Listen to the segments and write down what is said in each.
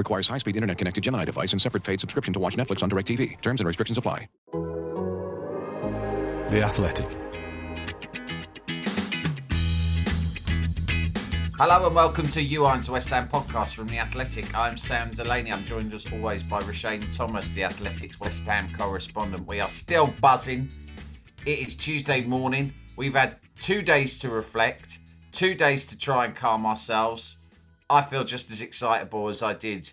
Requires high-speed internet-connected Gemini device and separate paid subscription to watch Netflix on DirecTV. Terms and restrictions apply. The Athletic. Hello and welcome to You Irons West Ham podcast from The Athletic. I'm Sam Delaney. I'm joined as always by Roshane Thomas, The Athletic's West Ham correspondent. We are still buzzing. It is Tuesday morning. We've had two days to reflect, two days to try and calm ourselves. I feel just as excitable as I did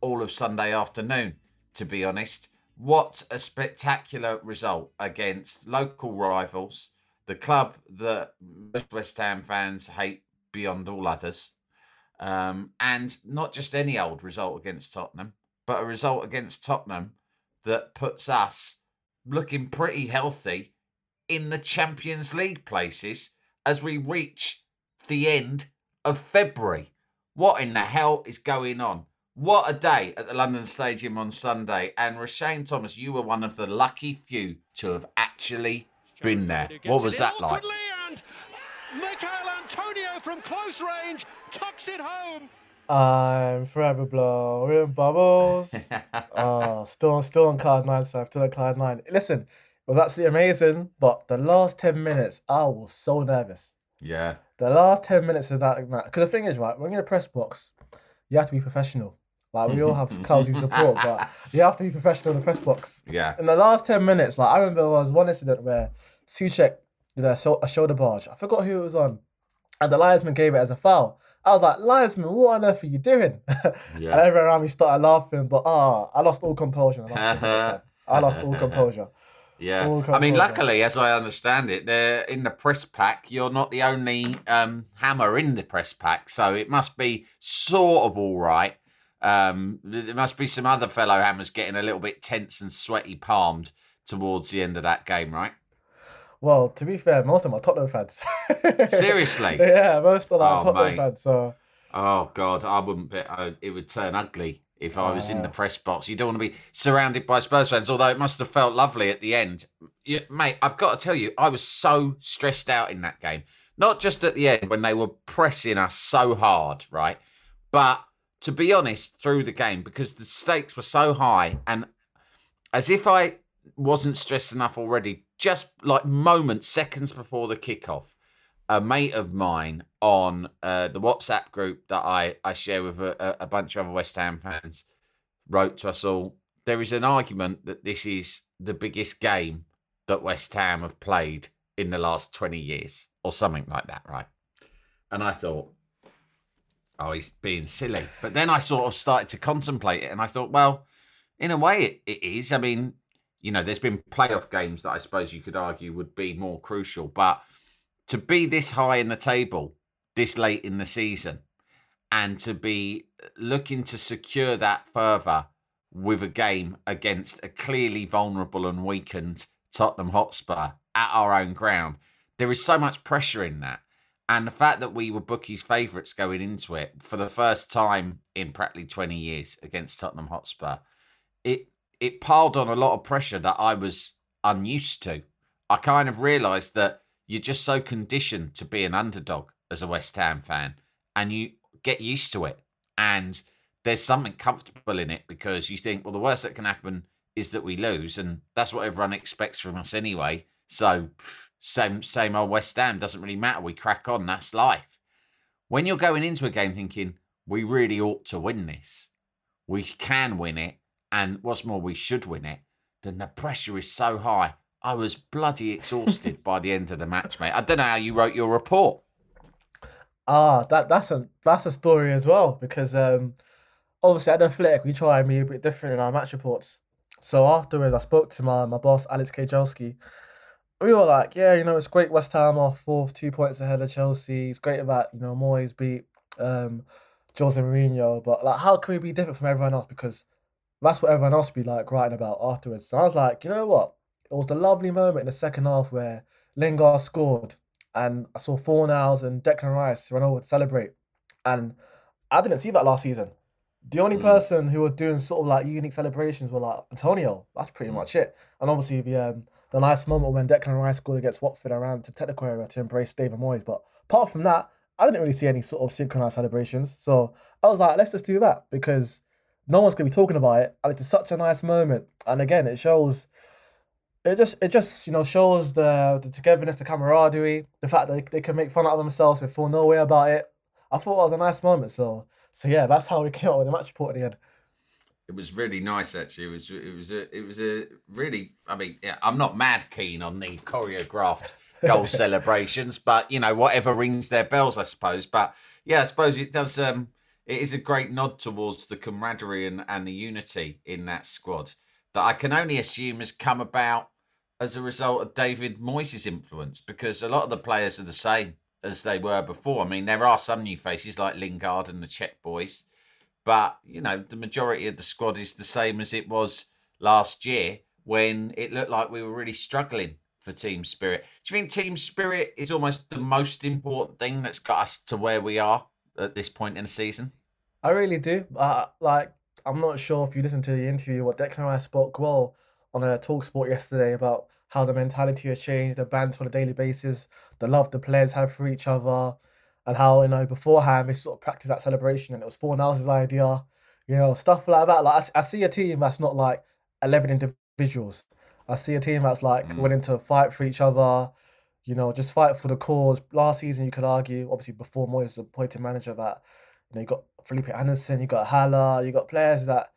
all of Sunday afternoon, to be honest. What a spectacular result against local rivals, the club that most West Ham fans hate beyond all others. Um, and not just any old result against Tottenham, but a result against Tottenham that puts us looking pretty healthy in the Champions League places as we reach the end of February. What in the hell is going on? What a day at the London Stadium on Sunday. And Roshane Thomas, you were one of the lucky few to have actually been there. What was that like? And Michael Antonio from close range tucks it home. I'm forever blowing bubbles. oh, still, still on cloud nine, so still on cloud nine. Listen, it was absolutely amazing, but the last ten minutes, I was so nervous. Yeah. The last ten minutes of that match, because the thing is, right, when you're in a press box, you have to be professional. Like we all have clouds we support, but you have to be professional in the press box. Yeah. In the last ten minutes, like I remember there was one incident where Soucek did a, a shoulder barge. I forgot who it was on, and the linesman gave it as a foul. I was like, linesman, what on earth are you doing? Yeah. and everyone around me started laughing, but ah, I lost all composure. in the last 10 minutes, I lost all composure. Yeah. I mean, luckily, as I understand it, they're in the press pack. You're not the only um, hammer in the press pack, so it must be sort of all right. Um, there must be some other fellow hammers getting a little bit tense and sweaty palmed towards the end of that game, right? Well, to be fair, most of them are Tottenham fans. Seriously? yeah, most of them are Oh, Tottenham mate. fans. So Oh God, I wouldn't be. Uh, it would turn ugly if I was in the Ah. press box. You don't want to be surrounded by Spurs fans. Although it must have felt lovely at the end, you, mate. I've got to tell you, I was so stressed out in that game. Not just at the end when they were pressing us so hard, right? But to be honest, through the game because the stakes were so high, and as if I wasn't stressed enough already, just like moments, seconds before the kickoff, a mate of mine on uh, the WhatsApp group that I, I share with a, a- bunch of other West Ham fans wrote to us all there is an argument that this is the biggest game that West Ham have played in the last 20 years or something like that, right? And I thought, oh, he's being silly. But then I sort of started to contemplate it and I thought, well, in a way it, it is. I mean, you know, there's been playoff games that I suppose you could argue would be more crucial, but to be this high in the table this late in the season and to be looking to secure that further with a game against a clearly vulnerable and weakened Tottenham Hotspur at our own ground, there is so much pressure in that. And the fact that we were bookies' favourites going into it for the first time in practically 20 years against Tottenham Hotspur, it it piled on a lot of pressure that I was unused to. I kind of realised that you're just so conditioned to be an underdog as a West Ham fan, and you get used to it. And there's something comfortable in it because you think, well, the worst that can happen is that we lose, and that's what everyone expects from us anyway. So, same same old West Ham doesn't really matter. We crack on. That's life. When you're going into a game thinking we really ought to win this, we can win it, and what's more, we should win it, then the pressure is so high. I was bloody exhausted by the end of the match, mate. I don't know how you wrote your report. Ah, that that's a that's a story as well because um obviously at the Athletic we try and be a bit different in our match reports. So afterwards I spoke to my, my boss Alex Kay-Jelski. We were like, yeah, you know, it's great West Ham are fourth, two points ahead of Chelsea. It's great about, you know, Moyes beat um Jose Mourinho, but like how can we be different from everyone else? Because that's what everyone else be like writing about afterwards. So I was like, you know what? It was the lovely moment in the second half where Lingard scored and I saw Fornals and Declan Rice run over to celebrate. And I didn't see that last season. The only Mm. person who was doing sort of like unique celebrations were like Antonio. That's pretty Mm. much it. And obviously the um, the nice moment when Declan Rice scored against Watford around to technical area to embrace David Moyes. But apart from that, I didn't really see any sort of synchronized celebrations. So I was like, let's just do that because no one's gonna be talking about it, and it's such a nice moment. And again, it shows. It just, it just, you know, shows the the togetherness, the camaraderie, the fact that they, they can make fun out of themselves and feel no way about it. I thought it was a nice moment. So, so yeah, that's how we came out with the match report at the end. It was really nice, actually. It was it was a it was a really. I mean, yeah, I'm not mad keen on the choreographed goal celebrations, but you know, whatever rings their bells, I suppose. But yeah, I suppose it does. Um, it is a great nod towards the camaraderie and, and the unity in that squad that I can only assume has come about as a result of David Moyes' influence, because a lot of the players are the same as they were before. I mean, there are some new faces like Lingard and the Czech boys but you know the majority of the squad is the same as it was last year when it looked like we were really struggling for team spirit. Do you think team spirit is almost the most important thing that's got us to where we are at this point in the season? I really do. Uh, like, I'm not sure if you listened to the interview what Declan Rice spoke well on a talk sport yesterday about how the mentality has changed, the banter on a daily basis, the love the players have for each other, and how, you know, beforehand they sort of practice that celebration and it was four Fornals' idea, you know, stuff like that. Like, I, I see a team that's not like 11 individuals. I see a team that's like Mm. willing to fight for each other, you know, just fight for the cause. Last season, you could argue, obviously, before Moyes was appointed manager, that you know, you got Felipe Anderson, you got Haller, you got players that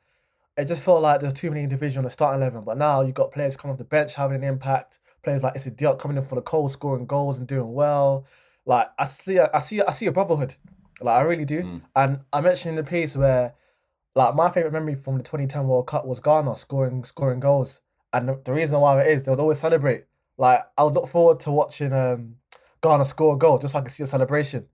it just felt like there's too many individuals on the starting eleven. But now you've got players coming off the bench having an impact. Players like Issa Diop coming in for the goal, scoring goals and doing well. Like I see, a, I see, a, I see a brotherhood. Like I really do. Mm. And I mentioned in the piece where, like my favorite memory from the 2010 World Cup was Ghana scoring scoring goals. And the, the reason why it is, they would always celebrate. Like I would look forward to watching um, Ghana score a goal just so I could see a celebration.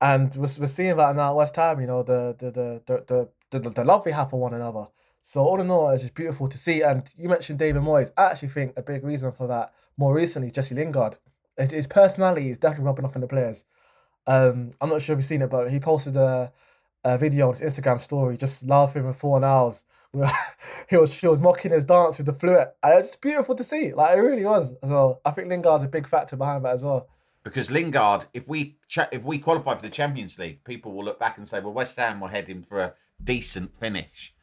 And we're, we're seeing that now at West Ham, you know, the the the the the, the, the love we have for one another. So all in all, it's just beautiful to see. And you mentioned David Moyes. I actually think a big reason for that more recently, Jesse Lingard. His, personality is definitely rubbing off on the players. Um, I'm not sure if you've seen it, but he posted a, a video on his Instagram story just laughing for four hours. he was was mocking his dance with the flute, and it's beautiful to see. Like it really was. So I think Lingard's a big factor behind that as well. Because Lingard, if we if we qualify for the Champions League, people will look back and say, "Well, West Ham were heading for a decent finish,"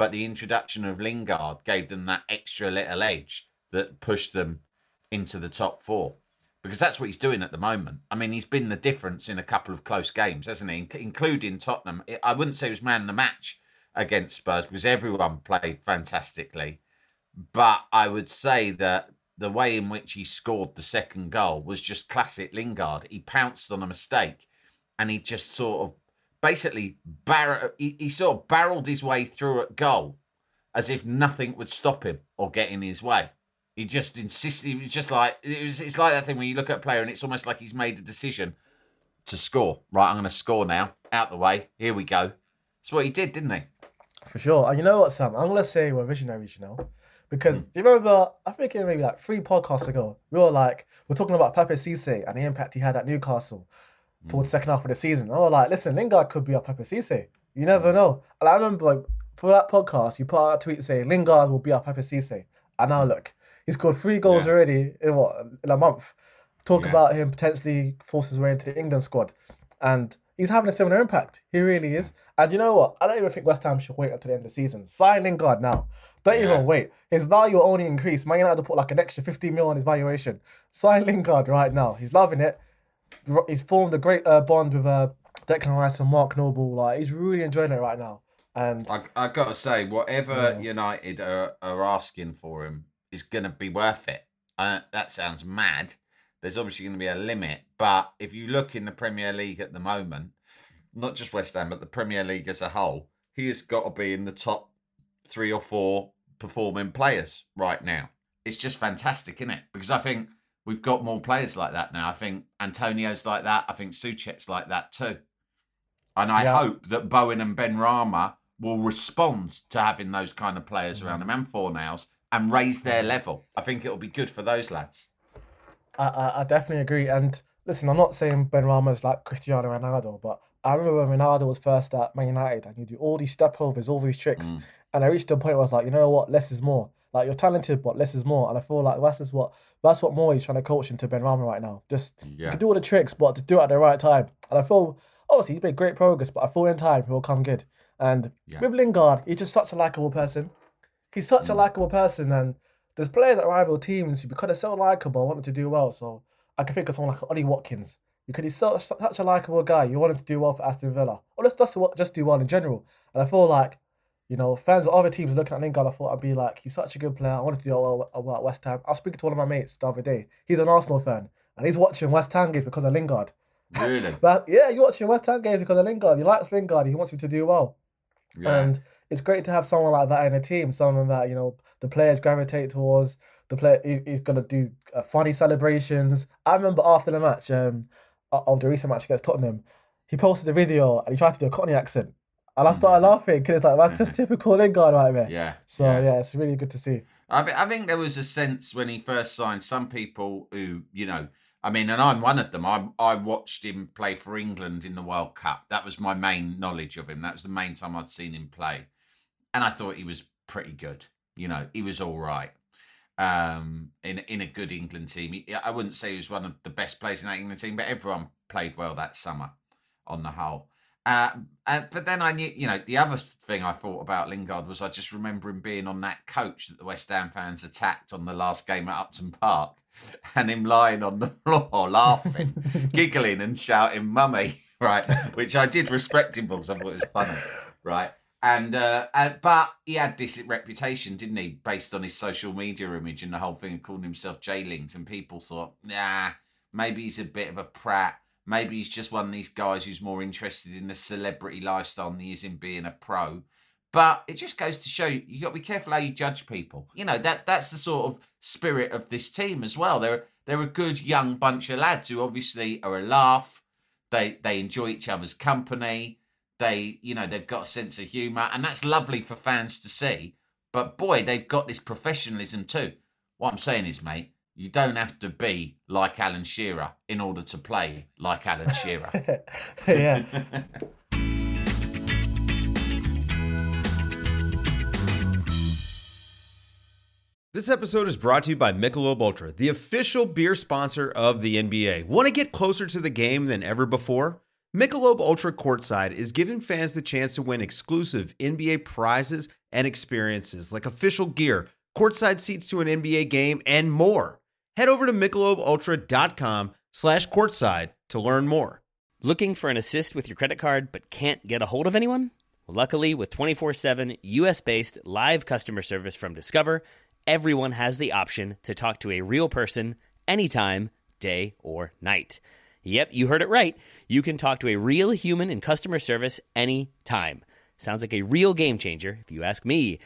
but the introduction of Lingard gave them that extra little edge that pushed them into the top four. Because that's what he's doing at the moment. I mean, he's been the difference in a couple of close games, hasn't he? In- including Tottenham. I wouldn't say he was man the match against Spurs because everyone played fantastically. But I would say that the way in which he scored the second goal was just classic Lingard. He pounced on a mistake and he just sort of basically bar- he, he sort of barreled his way through at goal as if nothing would stop him or get in his way. He just insisted. He was just like it was. It's like that thing when you look at a player and it's almost like he's made a decision to score. Right, I'm going to score now. Out the way. Here we go. That's what he did, didn't he? For sure. And you know what, Sam? I'm gonna say we're visionaries, you know, because hmm. do you remember? I think it was maybe like three podcasts ago, we were like we're talking about Papiss Cisse and the impact he had at Newcastle towards the second half of the season. We were like, listen, Lingard could be our Papiss Cisse. You never mm. know. And I remember like for that podcast, you put out a tweet saying Lingard will be our Papiss Cisse. And now look, he's scored three goals Yeah. already in what in a month. Talk Yeah. about him potentially forcing his way into the England squad, and he's having a similar impact. He really is. And you know what? I don't even think West Ham should wait up to the end of the season. Sign Lingard now. Don't Yeah. even wait. His value will only increase. Man United will put like an extra 50 mil on his valuation. Sign Lingard right now. He's loving it. He's formed a great uh, bond with uh, Declan Rice and Mark Noble. Like he's really enjoying it right now. And I, I got to say, whatever Yeah. United are, are asking for him is going to be worth it. Uh, that sounds mad. There's obviously going to be a limit, but if you look in the Premier League at the moment, not just West Ham, but the Premier League as a whole, he has got to be in the top three or four performing players right now. It's just fantastic, isn't it? Because I think we've got more players like that now. I think Antonio's like that. I think Soucek's like that too. And I Yeah. hope that Bowen and Benrahma will respond to having those kind of players around them and Fornals and raise their level. I think it'll be good for those lads. I, I, I definitely agree. And listen, I'm not saying Benrahma's like Cristiano Ronaldo, but I remember when Ronaldo was first at Man United and you do all these step overs, all these tricks, Mm. and I reached a point where I was like, you know what, less is more. Like you're talented, but less is more. And I feel like that's just what that's what more he's trying to coach into Benrahma right now. Just you can do all the tricks, but to do it at the right time. And I feel obviously he's made great progress, but I feel in time he will come good. And Yeah. with Lingard, he's just such a likable person. He's such Mm. a likable person, and there's players at rival teams who, because they're so likable, want them to do well. So I can think of someone like Ollie Watkins because he's so, such a likable guy. You want him to do well for Aston Villa, or let's just just do well in general. And I feel like, you know, fans of other teams looking at Lingard, I thought I'd be like, he's such a good player. I wanted to do well, at West Ham. I was speaking to one of my mates the other day. He's an Arsenal fan, and he's watching West Ham games because of Lingard. Really? But yeah, you're watching West Ham games because of Lingard. He likes Lingard. He wants him to do well. Yeah. And it's great to have someone like that in a team. Someone that you know the players gravitate towards. The player he, he's gonna do uh, funny celebrations. I remember after the match, um, of the recent match against Tottenham, he posted a video and he tried to do a Cockney accent, and I started laughing because it's like that's just typical Lingard right there. Yeah. So yeah. yeah. it's really good to see. I, thi- I think there was a sense when he first signed. Some people who, you know, I mean, and I'm one of them. I I watched him play for England in the World Cup. That was my main knowledge of him. That was the main time I'd seen him play, and I thought he was pretty good. You know, he was all right. Um, in in a good England team, he, I wouldn't say he was one of the best players in that England team, but everyone played well that summer, on the whole. Uh, uh, but then I knew, you know, the other thing I thought about Lingard was I just remember him being on that coach that the West Ham fans attacked on the last game at Upton Park and him lying on the floor laughing, giggling and shouting mummy, right? Which I did respect him for because I thought it was funny, right? And, uh, uh, but he had this reputation, didn't he, based on his social media image and the whole thing of calling himself J-Links. And people thought, nah, maybe he's a bit of a prat. Maybe he's just one of these guys who's more interested in the celebrity lifestyle than he is in being a pro. But it just goes to show you, you got to be careful how you judge people. You know, that's that's the sort of spirit of this team as well. They're they're a good young bunch of lads who obviously are a laugh. They they enjoy each other's company. They you know they've got a sense of humour, and that's lovely for fans to see. But boy, they've got this professionalism too. What I'm saying is, mate, you don't have to be like Alan Shearer in order to play like Alan Shearer. yeah. This episode is brought to you by Michelob Ultra, the official beer sponsor of the NBA. Want to get closer to the game than ever before? Michelob Ultra Courtside is giving fans the chance to win exclusive NBA prizes and experiences like official gear, courtside seats to an NBA game, and more. Head over to michelobultra.com slash courtside to learn more. Looking for an assist with your credit card but can't get a hold of anyone? Luckily, with 24 7 US based live customer service from Discover, everyone has the option to talk to a real person anytime, day or night. Yep, you heard it right. You can talk to a real human in customer service anytime. Sounds like a real game changer, if you ask me.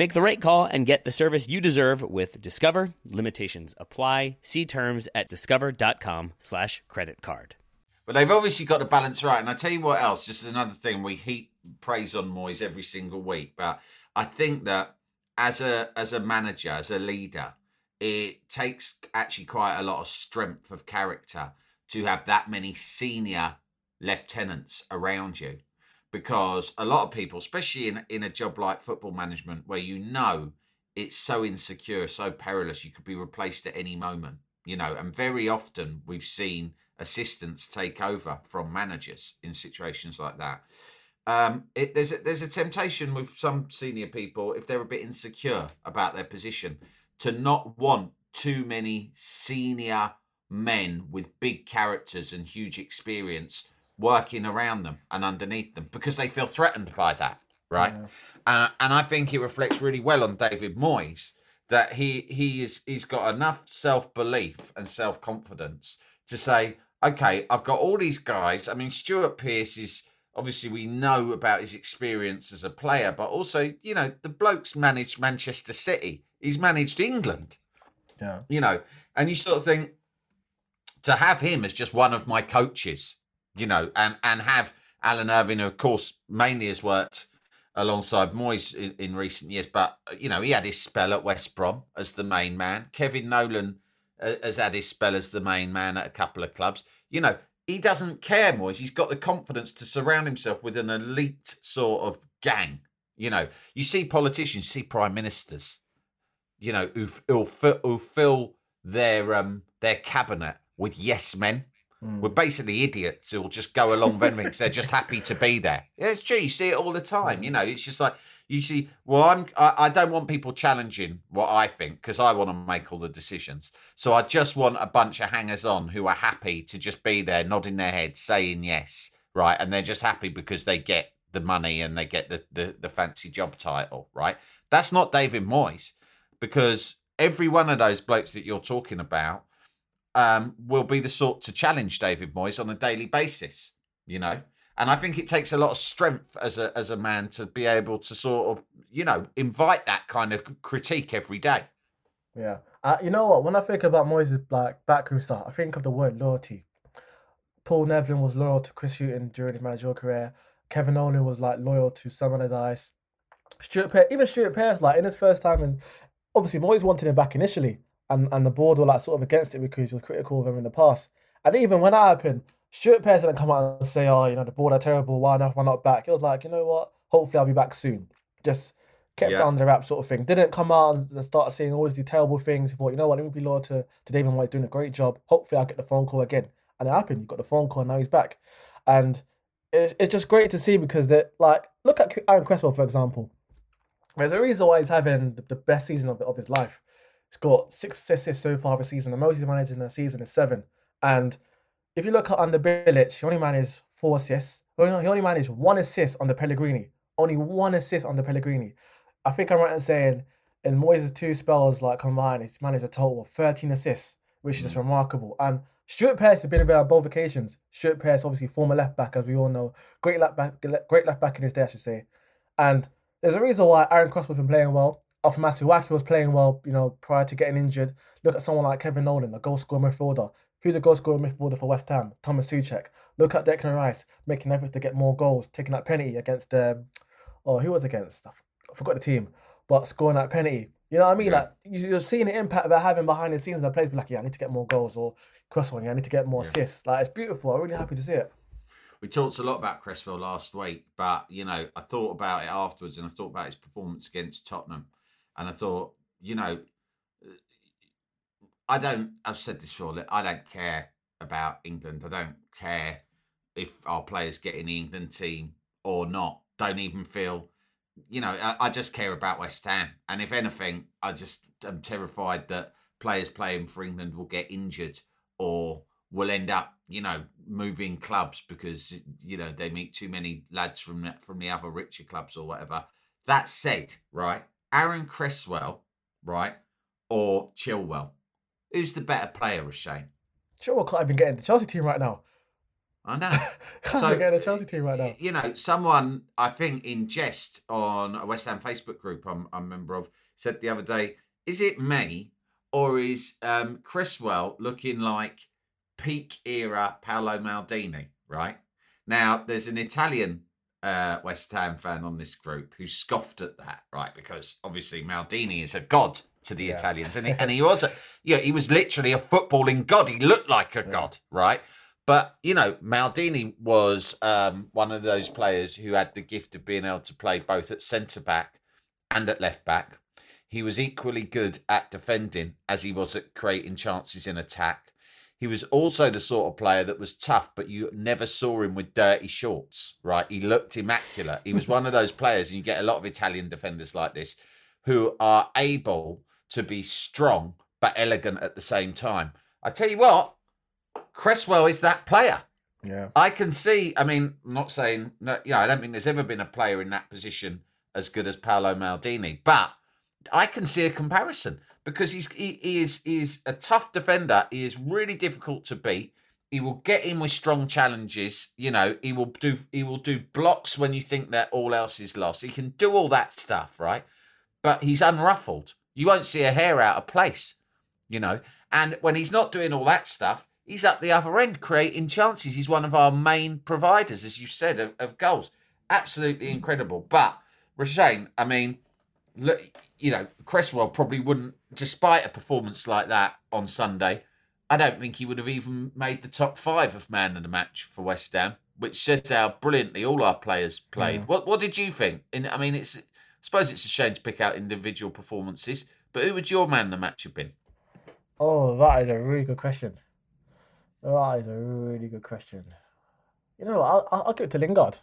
Make the right call and get the service you deserve with Discover. Limitations apply. See terms at discover.com slash credit card. But they've obviously got the balance right. And I tell you what else, just another thing, we heap praise on Moyes every single week. But I think that as a as a manager, as a leader, it takes actually quite a lot of strength of character to have that many senior lieutenants around you. Because a lot of people, especially in in a job like football management, where you know it's so insecure, so perilous, you could be replaced at any moment. You know, and very often we've seen assistants take over from managers in situations like that. Um, it, there's a, there's a temptation with some senior people if they're a bit insecure about their position to not want too many senior men with big characters and huge experience working around them and underneath them because they feel threatened by that, right? Uh, and I think it reflects really well on David Moyes that he he is he's got enough self belief and self confidence to say, okay, I've got all these guys. I mean, Stuart Pearce is obviously we know about his experience as a player, but also you know the bloke's managed Manchester City. He's managed England. Yeah. You know, and you sort of think to have him as just one of my coaches, you know, and and have Alan Irvine, of course mainly has worked alongside Moyes in, in, recent years, but you know he had his spell at West Brom as the main man. Kevin Nolan uh, has had his spell as the main man at a couple of clubs. You know he doesn't care, Moyes. He's got the confidence to surround himself with an elite sort of gang. You know, you see politicians, you see prime ministers, you know, who, who, who fill their um their cabinet with yes men. Mm. We're basically idiots who'll just go along with because they're just happy to be there. Yeah, it's true. You see it all the time. You know, it's just like you see. Well, I'm. I, I don't want people challenging what I think because I want to make all the decisions. So I just want a bunch of hangers on who are happy to just be there, nodding their heads, saying yes, right, and they're just happy because they get the money and they get the the, the fancy job title, right? That's not David Moyes because every one of those blokes that you're talking about um, will be the sort to challenge David Moyes on a daily basis, you know. And I think it takes a lot of strength as a as a man to be able to sort of, you know, invite that kind of critique every day. Yeah, uh, you know what? When I think about Moyes' like backroom stuff, I think of the word loyalty. Paul Nevin was loyal to Chris Hughton during his managerial career. Kevin Nolan was like loyal to Sam Allardyce. Stuart Pearce, even Stuart Pearce, like in his first time, and obviously Moyes wanted him back initially, and, and the board were like sort of against it because he was critical of him in the past. And even when that happened, Stuart Pearce didn't come out and say, "Oh, you know, the board are terrible. Why not? Why not back?" He was like, "You know what? Hopefully, I'll be back soon." Just kept yeah. it under wrap, sort of thing. Didn't come out and start saying all these terrible things. He thought, you know what? Let me be loyal to, to David White, doing a great job. Hopefully, I'll get the phone call again. And it happened. You got the phone call, and now he's back. And it's, it's just great to see because that, like, look at Aaron Cresswell for example. There's a reason why he's having the, the best season of, of his life. He's got six assists so far this season. The most he's managed in a season is seven. And if you look at under Bilic, he only managed four assists. He only managed one assist on the Pellegrini. Only one assist on the Pellegrini. I think I'm right in saying in Moyes' two spells like combined, he's managed a total of 13 assists, which is just mm. remarkable. And Stuart Pearce has been there on both occasions. Stuart Pearce, obviously former left back, as we all know, great left back, great left back in his day, I should say. And there's a reason why Aaron Cross has been playing well. Arthur Masuaku was playing well, you know, prior to getting injured. Look at someone like Kevin Nolan, a goal scorer midfielder. Who's a goal scorer midfielder for West Ham? Thomas Soucek. Look at Declan Rice, making effort to get more goals, taking that penalty against um, oh, who was against? I forgot the team, but scoring that penalty. You know what I mean? Yeah. Like you're seeing the impact they're having behind the scenes. And the players be like, "Yeah, I need to get more goals," or "Cross one, yeah, I need to get more yeah. assists." Like it's beautiful. I'm really happy to see it we talked a lot about Cresswell last week, but you know, I thought about it afterwards, and I thought about his performance against Tottenham, and I thought, you know, uh, I don't. I've said this before. I don't care about England. I don't care if our players get in the England team or not. Don't even feel, you know, I, I just care about West Ham, and if anything, I just am terrified that players playing for England will get injured or will end up, you know, moving clubs because you know they meet too many lads from from the other richer clubs or whatever. That said, right, Aaron Cresswell, right, or Chilwell, who's the better player, Shane? Chilwell can't even get in the Chelsea team right now. I know. can't so, even get in the Chelsea team right now. You know, someone I think in jest on a West Ham Facebook group I'm, I'm a member of said the other day, "Is it me or is um, Cresswell looking like?" peak era Paolo Maldini, right? Now, there's an Italian uh, West Ham fan on this group who scoffed at that, right? Because obviously Maldini is a god to the yeah. Italians, and he, and he was a yeah, he was literally a footballing god. He looked like a yeah. god, right? But you know, Maldini was um, one of those players who had the gift of being able to play both at centre back and at left back. He was equally good at defending as he was at creating chances in attack. He was also the sort of player that was tough, but you never saw him with dirty shorts, right? He looked immaculate. He was one of those players, and you get a lot of Italian defenders like this who are able to be strong but elegant at the same time. I tell you what, Cresswell is that player. Yeah. I can see, I mean, I'm not saying, no, yeah, I don't think there's ever been a player in that position as good as Paolo Maldini, but I can see a comparison because he's he, he is is a tough defender. He is really difficult to beat. He will get in with strong challenges. You know, he will do he will do blocks when you think that all else is lost. He can do all that stuff, right? But he's unruffled. You won't see a hair out of place, you know. And when he's not doing all that stuff, he's up the other end creating chances. He's one of our main providers, as you said, of, of goals. Absolutely incredible. But Roshane, I mean, look, you know, Cresswell probably wouldn't, despite a performance like that on Sunday, I don't think he would have even made the top five of man of the match for West Ham, which says how brilliantly all our players played. What What did you think? And I mean, it's I suppose it's a shame to pick out individual performances, but who would your man of the match have been? Oh, that is a really good question. That is a really good question. You know, I'll, I'll give it to Lingard.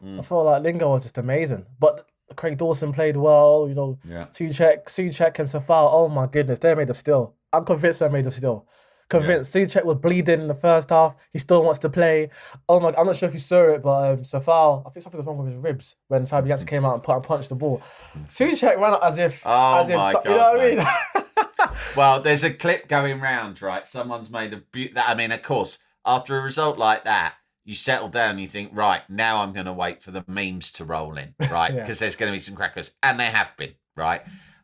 Hmm. I felt like Lingard was just amazing. But Craig Dawson played well, you know. Yeah. Soucek, Soucek and Coufal, oh my goodness, they're made of steel. I'm convinced they're made of steel. Convinced Soucek was bleeding in the first half. He still wants to play. Oh my, I'm not sure if you saw it, but um, Coufal, I think something was wrong with his ribs when Fabianski came out and, put, and punched the ball. Soucek ran up as if, Oh as if, so- you know God, what I mean? Well, there's a clip going round, right? Someone's made a that. I mean, of course, after a result like that, you settle down. You think, right now, I'm going to wait for the memes to roll in, right? Yeah. Because there's going to be some crackers, and there have been, right?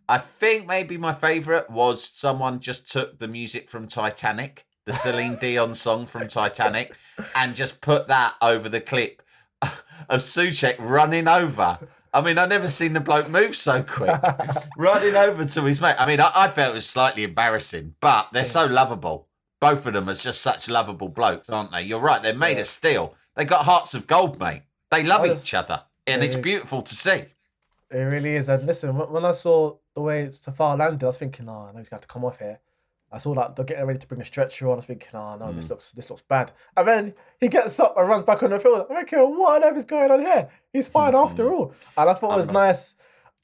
I think maybe my favourite was someone just took the music from Titanic, the Celine Dion song from Titanic, and just put that over the clip of Soucek running over. I mean, I've never seen the bloke move so quick, running over to his mate. I mean, I, I felt it was slightly embarrassing, but they're so lovable. Both of them are just such lovable blokes, aren't they? You're right. They're made of steel. They got hearts of gold, mate. They love each other, and it's beautiful to see. It really is. And listen, when I saw the way Coufal landed, I was thinking, oh, I know he's going to have to come off here. I saw that they're getting ready to bring a stretcher on. I was thinking, oh no, Mm. this looks this looks bad. And then he gets up and runs back on the field. I'm thinking, what on earth is going on here? He's fine after all. And I thought it was Mm-hmm. I'm- nice.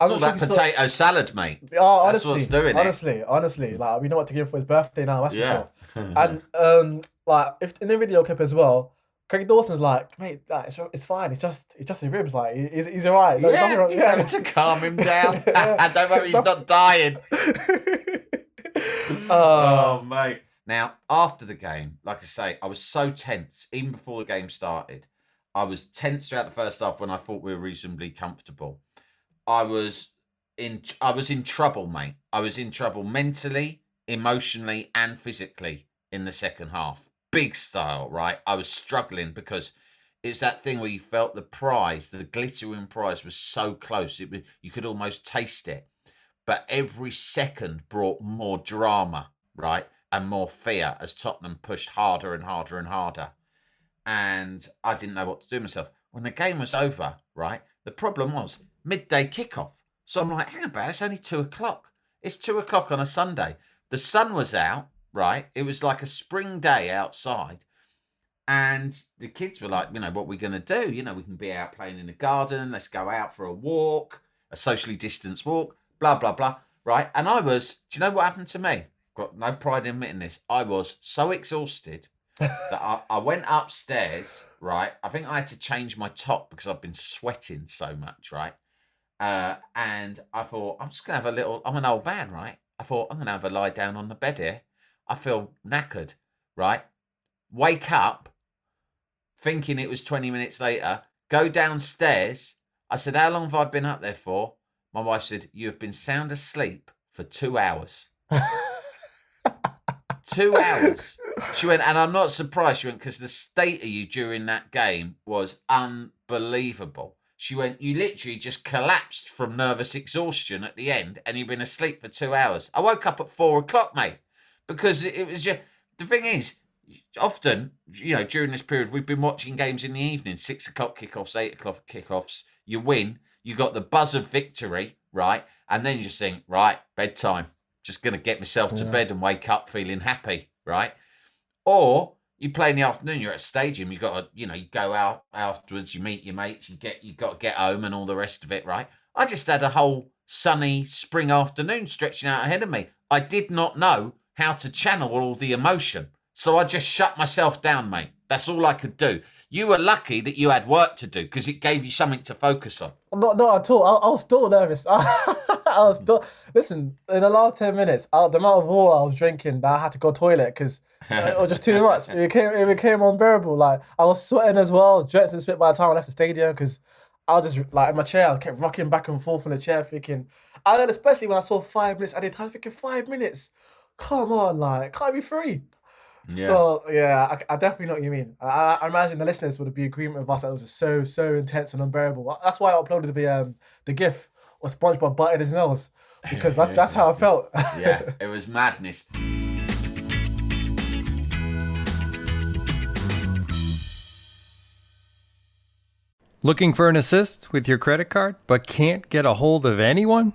I'm It's all that sure if saw- potato salad, mate. Oh, That's honestly, what's doing it. honestly, honestly, like we know what to give him for his birthday now. That's Yeah. for sure. And um, like if in the video clip as well, Craig Dawson's like, mate, like, it's, it's fine. It's just it's just his ribs. Like he's, he's alright. There's nothing Yeah, wrong- he's having to calm him down. Yeah. Don't worry, he's not dying. Uh, Oh, mate. Now, after the game, like I say, I was so tense, even before the game started. I was tense throughout the first half when I thought we were reasonably comfortable. I was in I was in trouble, mate. I was in trouble mentally, emotionally, and physically in the second half. Big style, right? I was struggling because it's that thing where you felt the prize, the glittering prize was so close. It was, you could almost taste it but every second brought more drama, right? And more fear as Tottenham pushed harder and harder and harder. And I didn't know what to do myself. When the game was over, right? The problem was midday kickoff. So I'm like, hang about, it's only two o'clock. It's two o'clock on a Sunday. The sun was out, right? It was like a spring day outside. And the kids were like, you know, what we're going to do? You know, we can be out playing in the garden. Let's go out for a walk, a socially distanced walk, blah, blah, blah. Right. And I was, do you know what happened to me? Got no pride in admitting this. I was so exhausted that I, I went upstairs, right? I think I had to change my top because I've been sweating so much, right? Uh, and I thought, I'm just going to have a little, I'm an old man, right? I thought, I'm going to have a lie down on the bed here. I feel knackered, right? Wake up, thinking it was 20 minutes later, go downstairs. I said, How long have I been up there for? My wife said, You have been sound asleep for two hours. two hours. She went, and I'm not surprised. She went, because the state of you during that game was unbelievable. She went, You literally just collapsed from nervous exhaustion at the end, and you've been asleep for two hours. I woke up at four o'clock, mate, because it was just. The thing is, often, you know, during this period, we've been watching games in the evening, six o'clock kickoffs, eight o'clock kickoffs. You win, you got the buzz of victory, right? And then you just think, right, bedtime. Just going to get myself to bed and wake up feeling happy, right? Or you play in the afternoon, you're at a stadium, you got to, you know, you go out afterwards, you meet your mates, you get, you got to get home and all the rest of it, right? I just had a whole sunny spring afternoon stretching out ahead of me. I did not know how to channel all the emotion. So I just shut myself down, mate. That's all I could do. You were lucky that you had work to do because it gave you something to focus on. Not, not at all. I, I was still nervous. I was still. Listen, in the last 10 minutes, uh, the amount of water I was drinking that I had to go to toilet because it was just too much. It became, it became unbearable. Like, I was sweating as well, drenched in sweat by the time I left the stadium because I was just, like, in my chair, I kept rocking back and forth in the chair thinking, and then especially when I saw five minutes, I did, I was thinking, five minutes? Come on, like, can't be free. Yeah. So yeah, I, I definitely know what you mean. I, I imagine the listeners would be agreement with us that it was so so intense and unbearable. That's why I uploaded the um the GIF of SpongeBob biting his nose because that's that's how I felt. yeah, it was madness. Looking for an assist with your credit card but can't get a hold of anyone?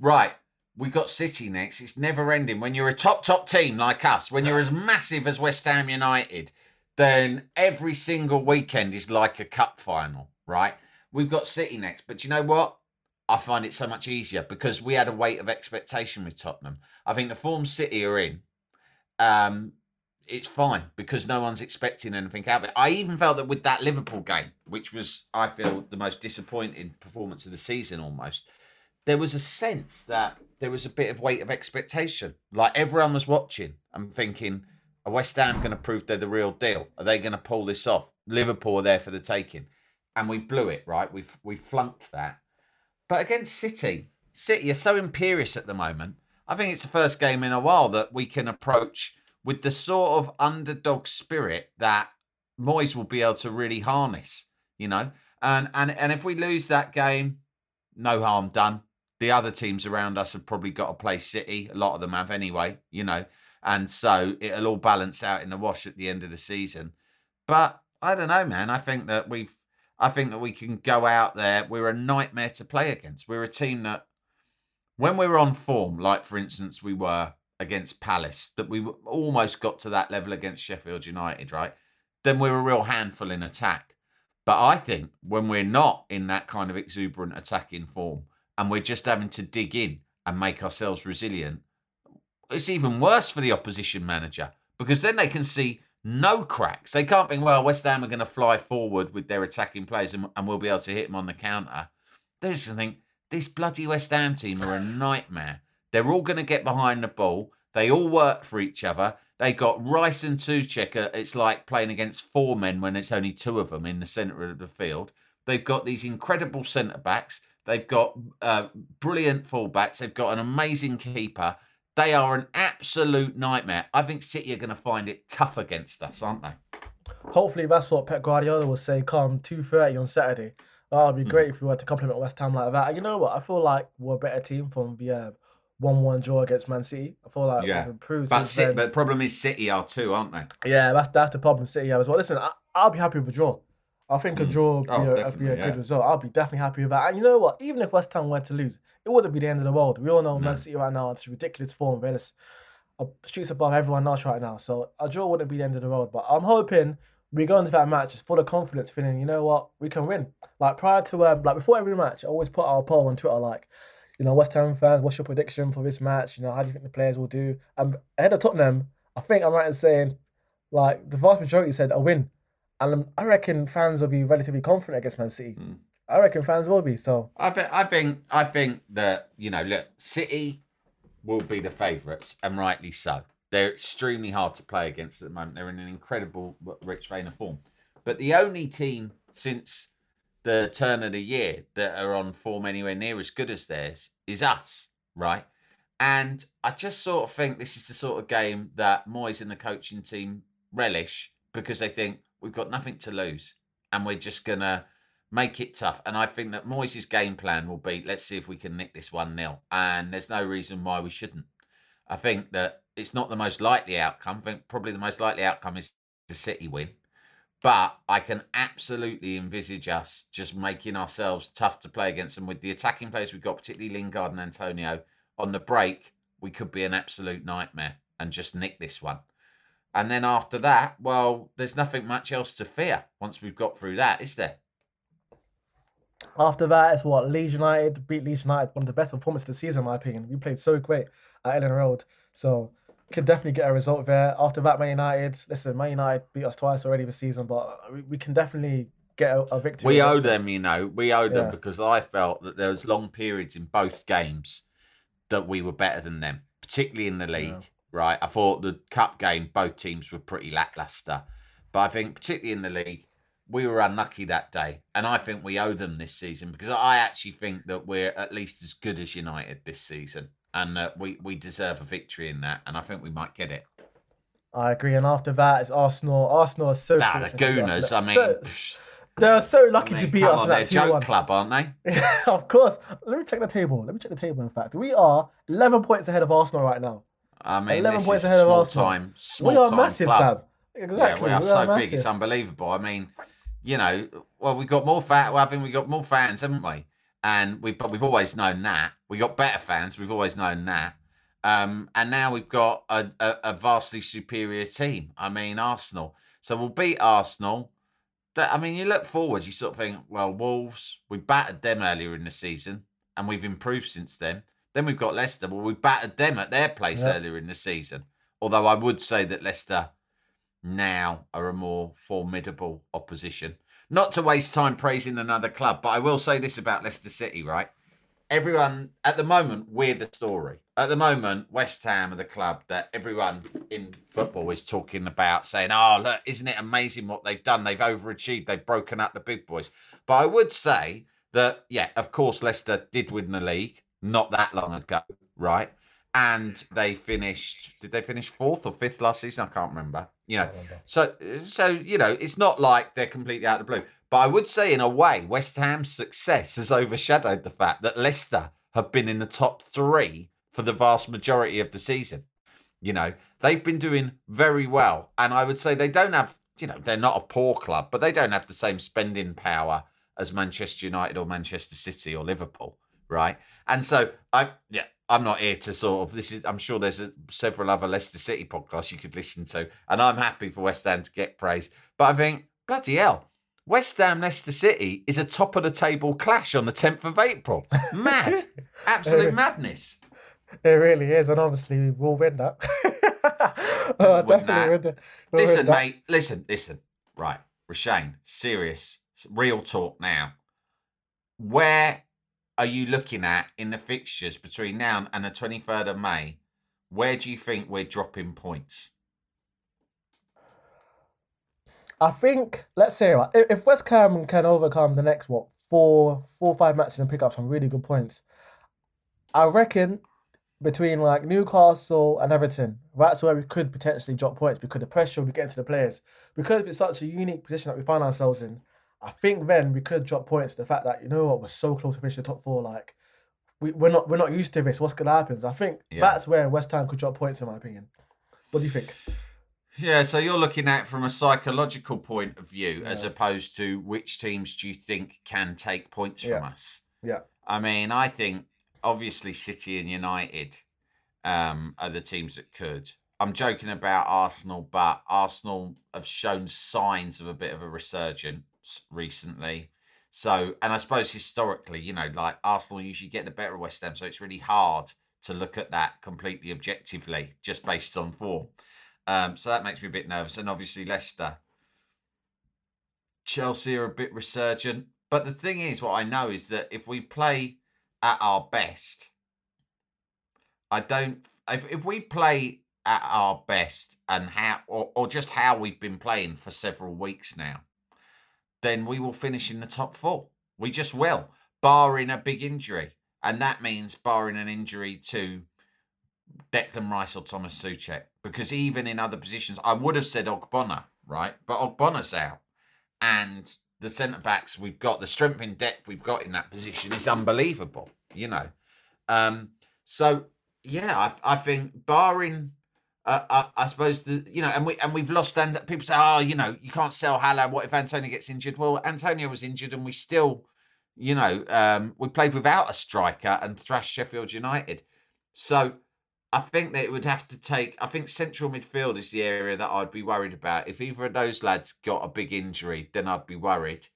Right. We got City next. It's never ending. When you're a top, top team like us, when you're as massive as West Ham United, then every single weekend is like a cup final, right? We've got City next. But you know what? I find it so much easier because we had a weight of expectation with Tottenham. I think the form City are in, um, it's fine because no one's expecting anything out of it. I even felt that with that Liverpool game, which was, I feel, the most disappointing performance of the season almost, there was a sense that there was a bit of weight of expectation. Like everyone was watching and thinking, are West Ham going to prove they're the real deal? Are they going to pull this off? Liverpool are there for the taking. And we blew it, right? We we flunked that. But against City, City are so imperious at the moment. I think it's the first game in a while that we can approach with the sort of underdog spirit that Moyes will be able to really harness, you know. And and and if we lose that game, no harm done. The other teams around us have probably got to play City. A lot of them have anyway, you know. And so it'll all balance out in the wash at the end of the season. But I don't know, man. I think that we've I think that we can go out there. We're a nightmare to play against. We're a team that, when we were on form, like for instance, we were against Palace, that we almost got to that level against Sheffield United, right? Then we're a real handful in attack. But I think when we're not in that kind of exuberant attacking form and we're just having to dig in and make ourselves resilient, it's even worse for the opposition manager because then they can see no cracks. They can't think, well, West Ham are going to fly forward with their attacking players and, and we'll be able to hit them on the counter. They just think, this bloody West Ham team are a nightmare. They're all going to get behind the ball. They all work for each other. They got Rice and Soucek. It's like playing against four men when it's only two of them in the centre of the field. They've got these incredible centre backs. They've got uh, brilliant fullbacks. They've got an amazing keeper. They are an absolute nightmare. I think City are going to find it tough against us, aren't they? Hopefully, that's what Pep Guardiola will say come 2.30 on Saturday. Oh, it'd be great if we were to compliment West Ham like that. And you know what? I feel like we're a better team from the uh, 1-1 draw against Man City. I feel like Yeah. we've improved But, since City, then. but the problem is City are too, aren't they? Yeah, that's that's the problem City have as well. Listen, I, I'll be happy with a draw. I think a draw would be, Oh, a, would be a yeah. good result. I'll be definitely happy with that. And you know what? Even if West Ham were to lose, it wouldn't be the end of the world. We all know Man City right now, it's ridiculous form. They're just uh, streets above everyone else right now. So a draw wouldn't be the end of the world. But I'm hoping we go into that match just full of confidence, feeling, you know what, we can win. Like prior to, um, like before every match, I always put our poll on Twitter, like, you know, West Ham fans, what's your prediction for this match? You know, how do you think the players will do? And ahead of Tottenham, I think I'm right in saying, like, the vast majority said a win. And I reckon fans will be relatively confident against Man City. Hmm. I reckon fans will be. So, I think I think I think that you know, look, City will be the favourites, and rightly so. They're extremely hard to play against at the moment. They're in an incredible rich vein of form. But the only team since the turn of the year that are on form anywhere near as good as theirs is us, right? And I just sort of think this is the sort of game that Moyes and the coaching team relish because they think we've got nothing to lose and we're just gonna make it tough. And I think that Moyes' game plan will be let's see if we can nick this 1 0. And there's no reason why we shouldn't. I think that it's not the most likely outcome. I think probably the most likely outcome is the City win. But I can absolutely envisage us just making ourselves tough to play against. And with the attacking players we've got, particularly Lingard and Antonio, on the break, we could be an absolute nightmare and just nick this one. And then after that, well, there's nothing much else to fear once we've got through that, is there? After that, it's what Leeds United beat Leeds United, one of the best performances of the season, in my opinion. We played so great at Elland Road, so could definitely get a result there. After that, Man United. Listen, Man United beat us twice already this season, but we, we can definitely get a, a victory. We owe them, you know, we owe them Yeah. because I felt that there was long periods in both games that we were better than them, particularly in the league. Right, I thought the cup game both teams were pretty lackluster, but I think particularly in the league we were unlucky that day, and I think we owe them this season because I actually think that we're at least as good as United this season, and that we we deserve a victory in that, and I think we might get it. I agree. And after that, it's Arsenal. Arsenal is so. Ah, the fortunate to beat us. Gooners, I mean, So- they're so lucky I to mean, beat us on, in they're that a joke 2 1. club, aren't they? of course. Let me check the table. Let me check the table, in fact. We are 11 points ahead of Arsenal right now. I mean, 11 this points is ahead of small Arsenal. time. We are massive, club. Sam. Exactly. Yeah, we are we so are big, it's unbelievable. I mean, you know, well, we've got more fat. Well, I think we've got more fans, haven't we? And we, but we've always known that. We got better fans. We've always known that. Um, and now we've got a, a, a vastly superior team. I mean, Arsenal. So we'll beat Arsenal. That- I mean, you look forward, you sort of think, well, Wolves, we battered them earlier in the season, and we've improved since then. Then we've got Leicester. Well, we battered them at their place earlier in the season. Although I would say that Leicester now are a more formidable opposition. Not to waste time praising another club, but I will say this about Leicester City, right? Everyone, at the moment, we're the story. At the moment, West Ham are the club that everyone in football is talking about, saying, oh, look, isn't it amazing what they've done? They've overachieved, they've broken up the big boys. But I would say that, yeah, of course, Leicester did win the league not that long ago, right? And they finished, did they finish fourth or fifth last season? I can't remember. You know, so so you know, it's not like they're completely out of the blue. But I would say, in a way, West Ham's success has overshadowed the fact that Leicester have been in the top three for the vast majority of the season. You know, they've been doing very well, and I would say they don't have. You know, they're not a poor club, but they don't have the same spending power as Manchester United or Manchester City or Liverpool, right? And so I, yeah, I'm not here to sort of this is. I'm sure there's a, several other Leicester City podcasts you could listen to, and I'm happy for West Ham to get praise. But I think bloody hell, West Ham Leicester City is a top of the table clash on the 10th of April. Mad, absolute madness. It really is, and obviously we'll win that. oh, definitely that. win that. We'll win Listen, that. mate. Listen, listen. Right, Roshane, serious, real talk now. Where are you looking at in the fixtures between now and the 23rd of May? Where do you think we're dropping points? I think let's say if West Ham can overcome the next what four four five matches and pick up some really good points, I reckon between like Newcastle and Everton, that's where we could potentially drop points because the pressure will be getting to the players. Because it's such a unique position that we find ourselves in, I think then we could drop points. The fact that you know what we're so close to finish the top four, like we we're not we're not used to this. What's gonna happen? I think Yeah. that's where West Ham could drop points in my opinion. What do you think? Yeah, so you're looking at from a psychological point of view as opposed to which teams do you think can take points from us? Yeah. I mean, I think obviously City and United um, are the teams that could. I'm joking about Arsenal, but Arsenal have shown signs of a bit of a resurgence recently. So, and I suppose historically, you know, like Arsenal usually get the better of West Ham, so it's really hard to look at that completely objectively just based on form. Um, so that makes me a bit nervous. And obviously Leicester, Chelsea are a bit resurgent. But the thing is, what I know is that if we play at our best, I don't. If if we play at our best and how, or, or just how we've been playing for several weeks now, then we will finish in the top four. We just will, barring a big injury, and that means barring an injury to Declan Rice or Thomas Soucek. Because even in other positions, I would have said Ogbonna, right? But Ogbonna's out, and the centre backs we've got, the strength in depth we've got in that position is unbelievable. You know, um, so yeah, I, I think barring uh, I, I suppose the you know, and we and we've lost. And people say, oh, you know, you can't sell Haller. What if Antonio gets injured? Well, Antonio was injured, and we still, you know, um, we played without a striker and thrashed Sheffield United. So I think that it would have to take. I think central midfield is the area that I'd be worried about. If either of those lads got a big injury, then I'd be worried.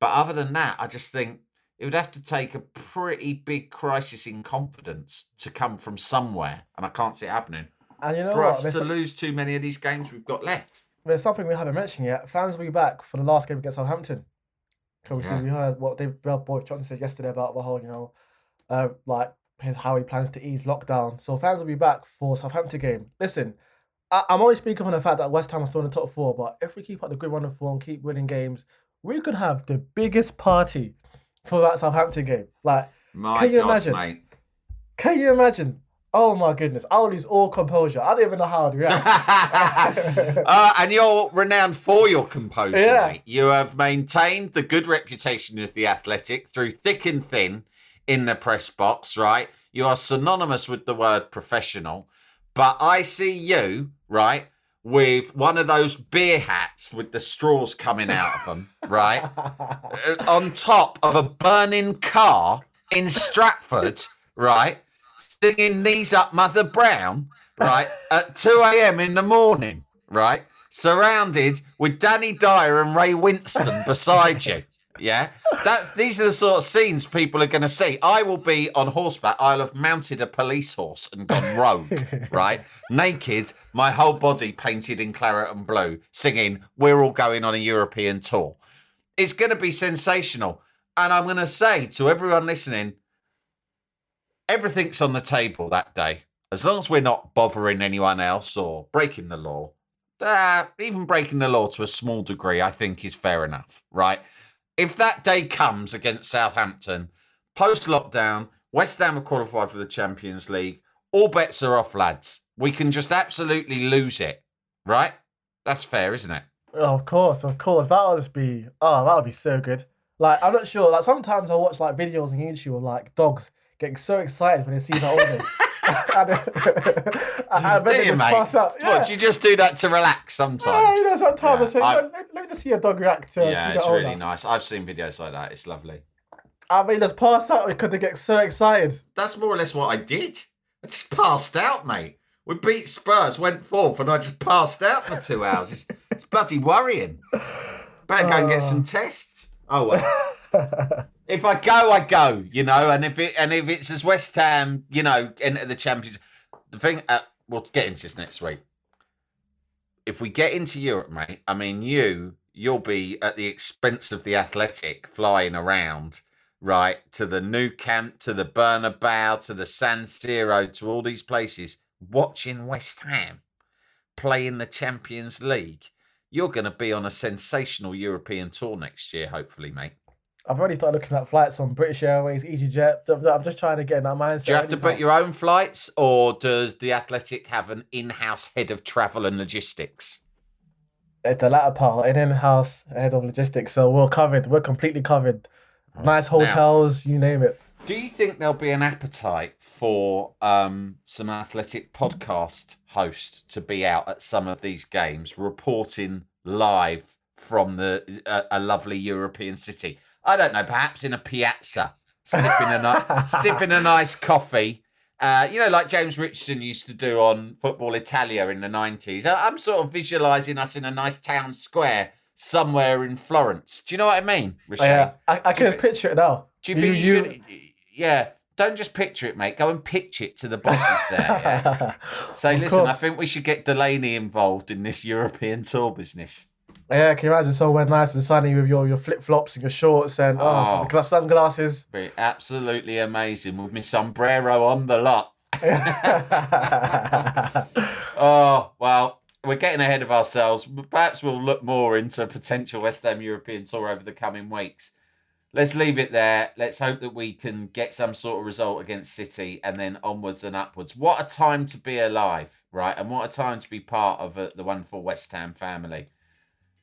But other than that, I just think it would have to take a pretty big crisis in confidence to come from somewhere, and I can't see it happening. And you know For what? us There's, to lose too many of these games we've got left. there's something we haven't mentioned yet. Fans will be back for the last game against Southampton. Because Yeah. we heard what David Bell Boy Johnson said yesterday about the whole, you know, uh, like his how he plans to ease lockdown. So fans will be back for Southampton game. Listen, I, I'm only speaking on the fact that West Ham are still in the top four, but if we keep up the good run of form, keep winning games, we could have the biggest party for that Southampton game. Like, My Can you God, imagine? mate. can you imagine? Oh my goodness, I'll lose all composure. I don't even know how to react. uh, and you're renowned for your composure, Yeah. mate. You have maintained the good reputation of the athletic through thick and thin in the press box, right? You are synonymous with the word professional. But I see you, right, with one of those beer hats with the straws coming out of them, right? uh, on top of a burning car in Stratford, right? Singing Knees Up Mother Brown, right? At 2 a.m. in the morning, right? Surrounded with Danny Dyer and Ray Winstone beside you. Yeah, that's these are the sort of scenes people are going to see. I will be on horseback. I'll have mounted a police horse and gone rogue, right? Naked, my whole body painted in claret and blue, singing "We're all going on a European tour." It's going to be sensational, and I'm going to say to everyone listening, everything's on the table that day. As long as we're not bothering anyone else or breaking the law, uh, even breaking the law to a small degree, I think is fair enough, right? If that day comes against Southampton, post lockdown, West Ham are qualified for the Champions League. All bets are off, lads. We can just absolutely lose it, right? That's fair, isn't it? Oh, of course, of course. That would be oh, that would be so good. Like I'm not sure. Like sometimes I watch like videos on YouTube of like dogs getting so excited when they see their owners. and, and then Do you, mate? pass out. What, Yeah. do you just do that to relax sometimes? Yeah, you know, sometimes Yeah, I say, I- let, let me just see a dog react to yeah, it's the really nice. I've seen videos like that. It's lovely. I mean, just pass out because they get so excited. That's more or less what I did. I just passed out, mate. We beat Spurs, went fourth, and I just passed out for two hours. It's, it's bloody worrying. Better go and get some tests. Oh well. If I go, I go. You know, and if it and if it's as West Ham, you know, enter the Champions. The thing, uh, we'll get into this next week. If we get into Europe, mate, I mean, you you'll be at the expense of the Athletic flying around right to the Nou Camp to the Bernabeu to the San Siro to all these places watching West Ham play in the Champions League you're going to be on a sensational European tour next year hopefully mate I've already started looking at flights on British Airways, EasyJet. I'm just trying to get in that mindset. do you have to book your own flights or does the Athletic have an in-house head of travel and logistics It's the latter part, an in-house head of logistics. So we're covered. We're completely covered. Nice Now- hotels, you name it. Do you think there'll be an appetite for um, some athletic podcast hosts to be out at some of these games, reporting live from the uh, a lovely European city? I don't know, perhaps in a piazza, sipping a sipping a nice coffee. Uh, you know, like James Richardson used to do on Football Italia in the nineties. I'm sort of visualising us in a nice town square somewhere in Florence. Do you know what I mean? Yeah, I, I can picture it now. Do you think you, could? Yeah. Don't just picture it, mate. Go and pitch it to the bosses there. Yeah? Say, listen, I think we should get Delaney involved in this European tour business. Yeah, can you imagine somewhere nice and sunny with your, your flip flops and your shorts and oh, Oh. the sunglasses? Be absolutely amazing with my sombrero on the lot. oh, well, we're getting ahead of ourselves. Perhaps we'll look more into a potential West Ham European tour over the coming weeks. Let's leave it there. Let's hope that we can get some sort of result against City and then onwards and upwards. What a time to be alive, right? And what a time to be part of uh, the wonderful West Ham family.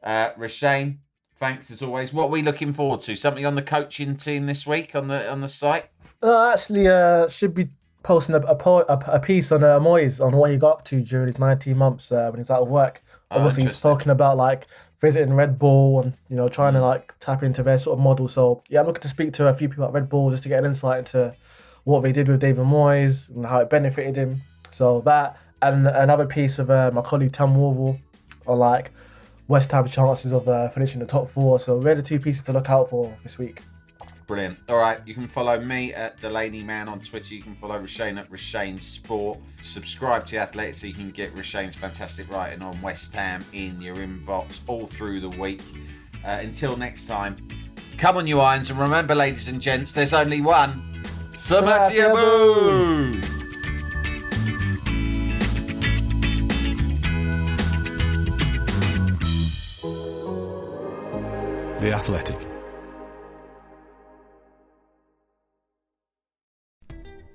Uh, Roshane, thanks as always. What are we looking forward to? Something on the coaching team this week on the on the site? Uh, actually, uh, should be posting a, a, po- a, a piece on uh, Moyes on what he got up to during his 19 months uh, when he's out of work. Oh, Obviously, he's talking about like visiting Red Bull and you know trying to Mm. like tap into their sort of model. So yeah, I'm looking to speak to a few people at Red Bull just to get an insight into what they did with David Moyes and how it benefited him. So that and another piece of uh, my colleague Tom Worville on like West Ham chances of uh, finishing the top four. So they're the two pieces to look out for this week. Brilliant. All right, you can follow me at Delaney Man on Twitter. You can follow Roshane at Roshane Sport. Subscribe to The Athletic so you can get Roshane's fantastic writing on West Ham in your inbox all through the week. Uh, until next time, come on, you irons, and remember, ladies and gents, there's only one. Sebastian The Athletic.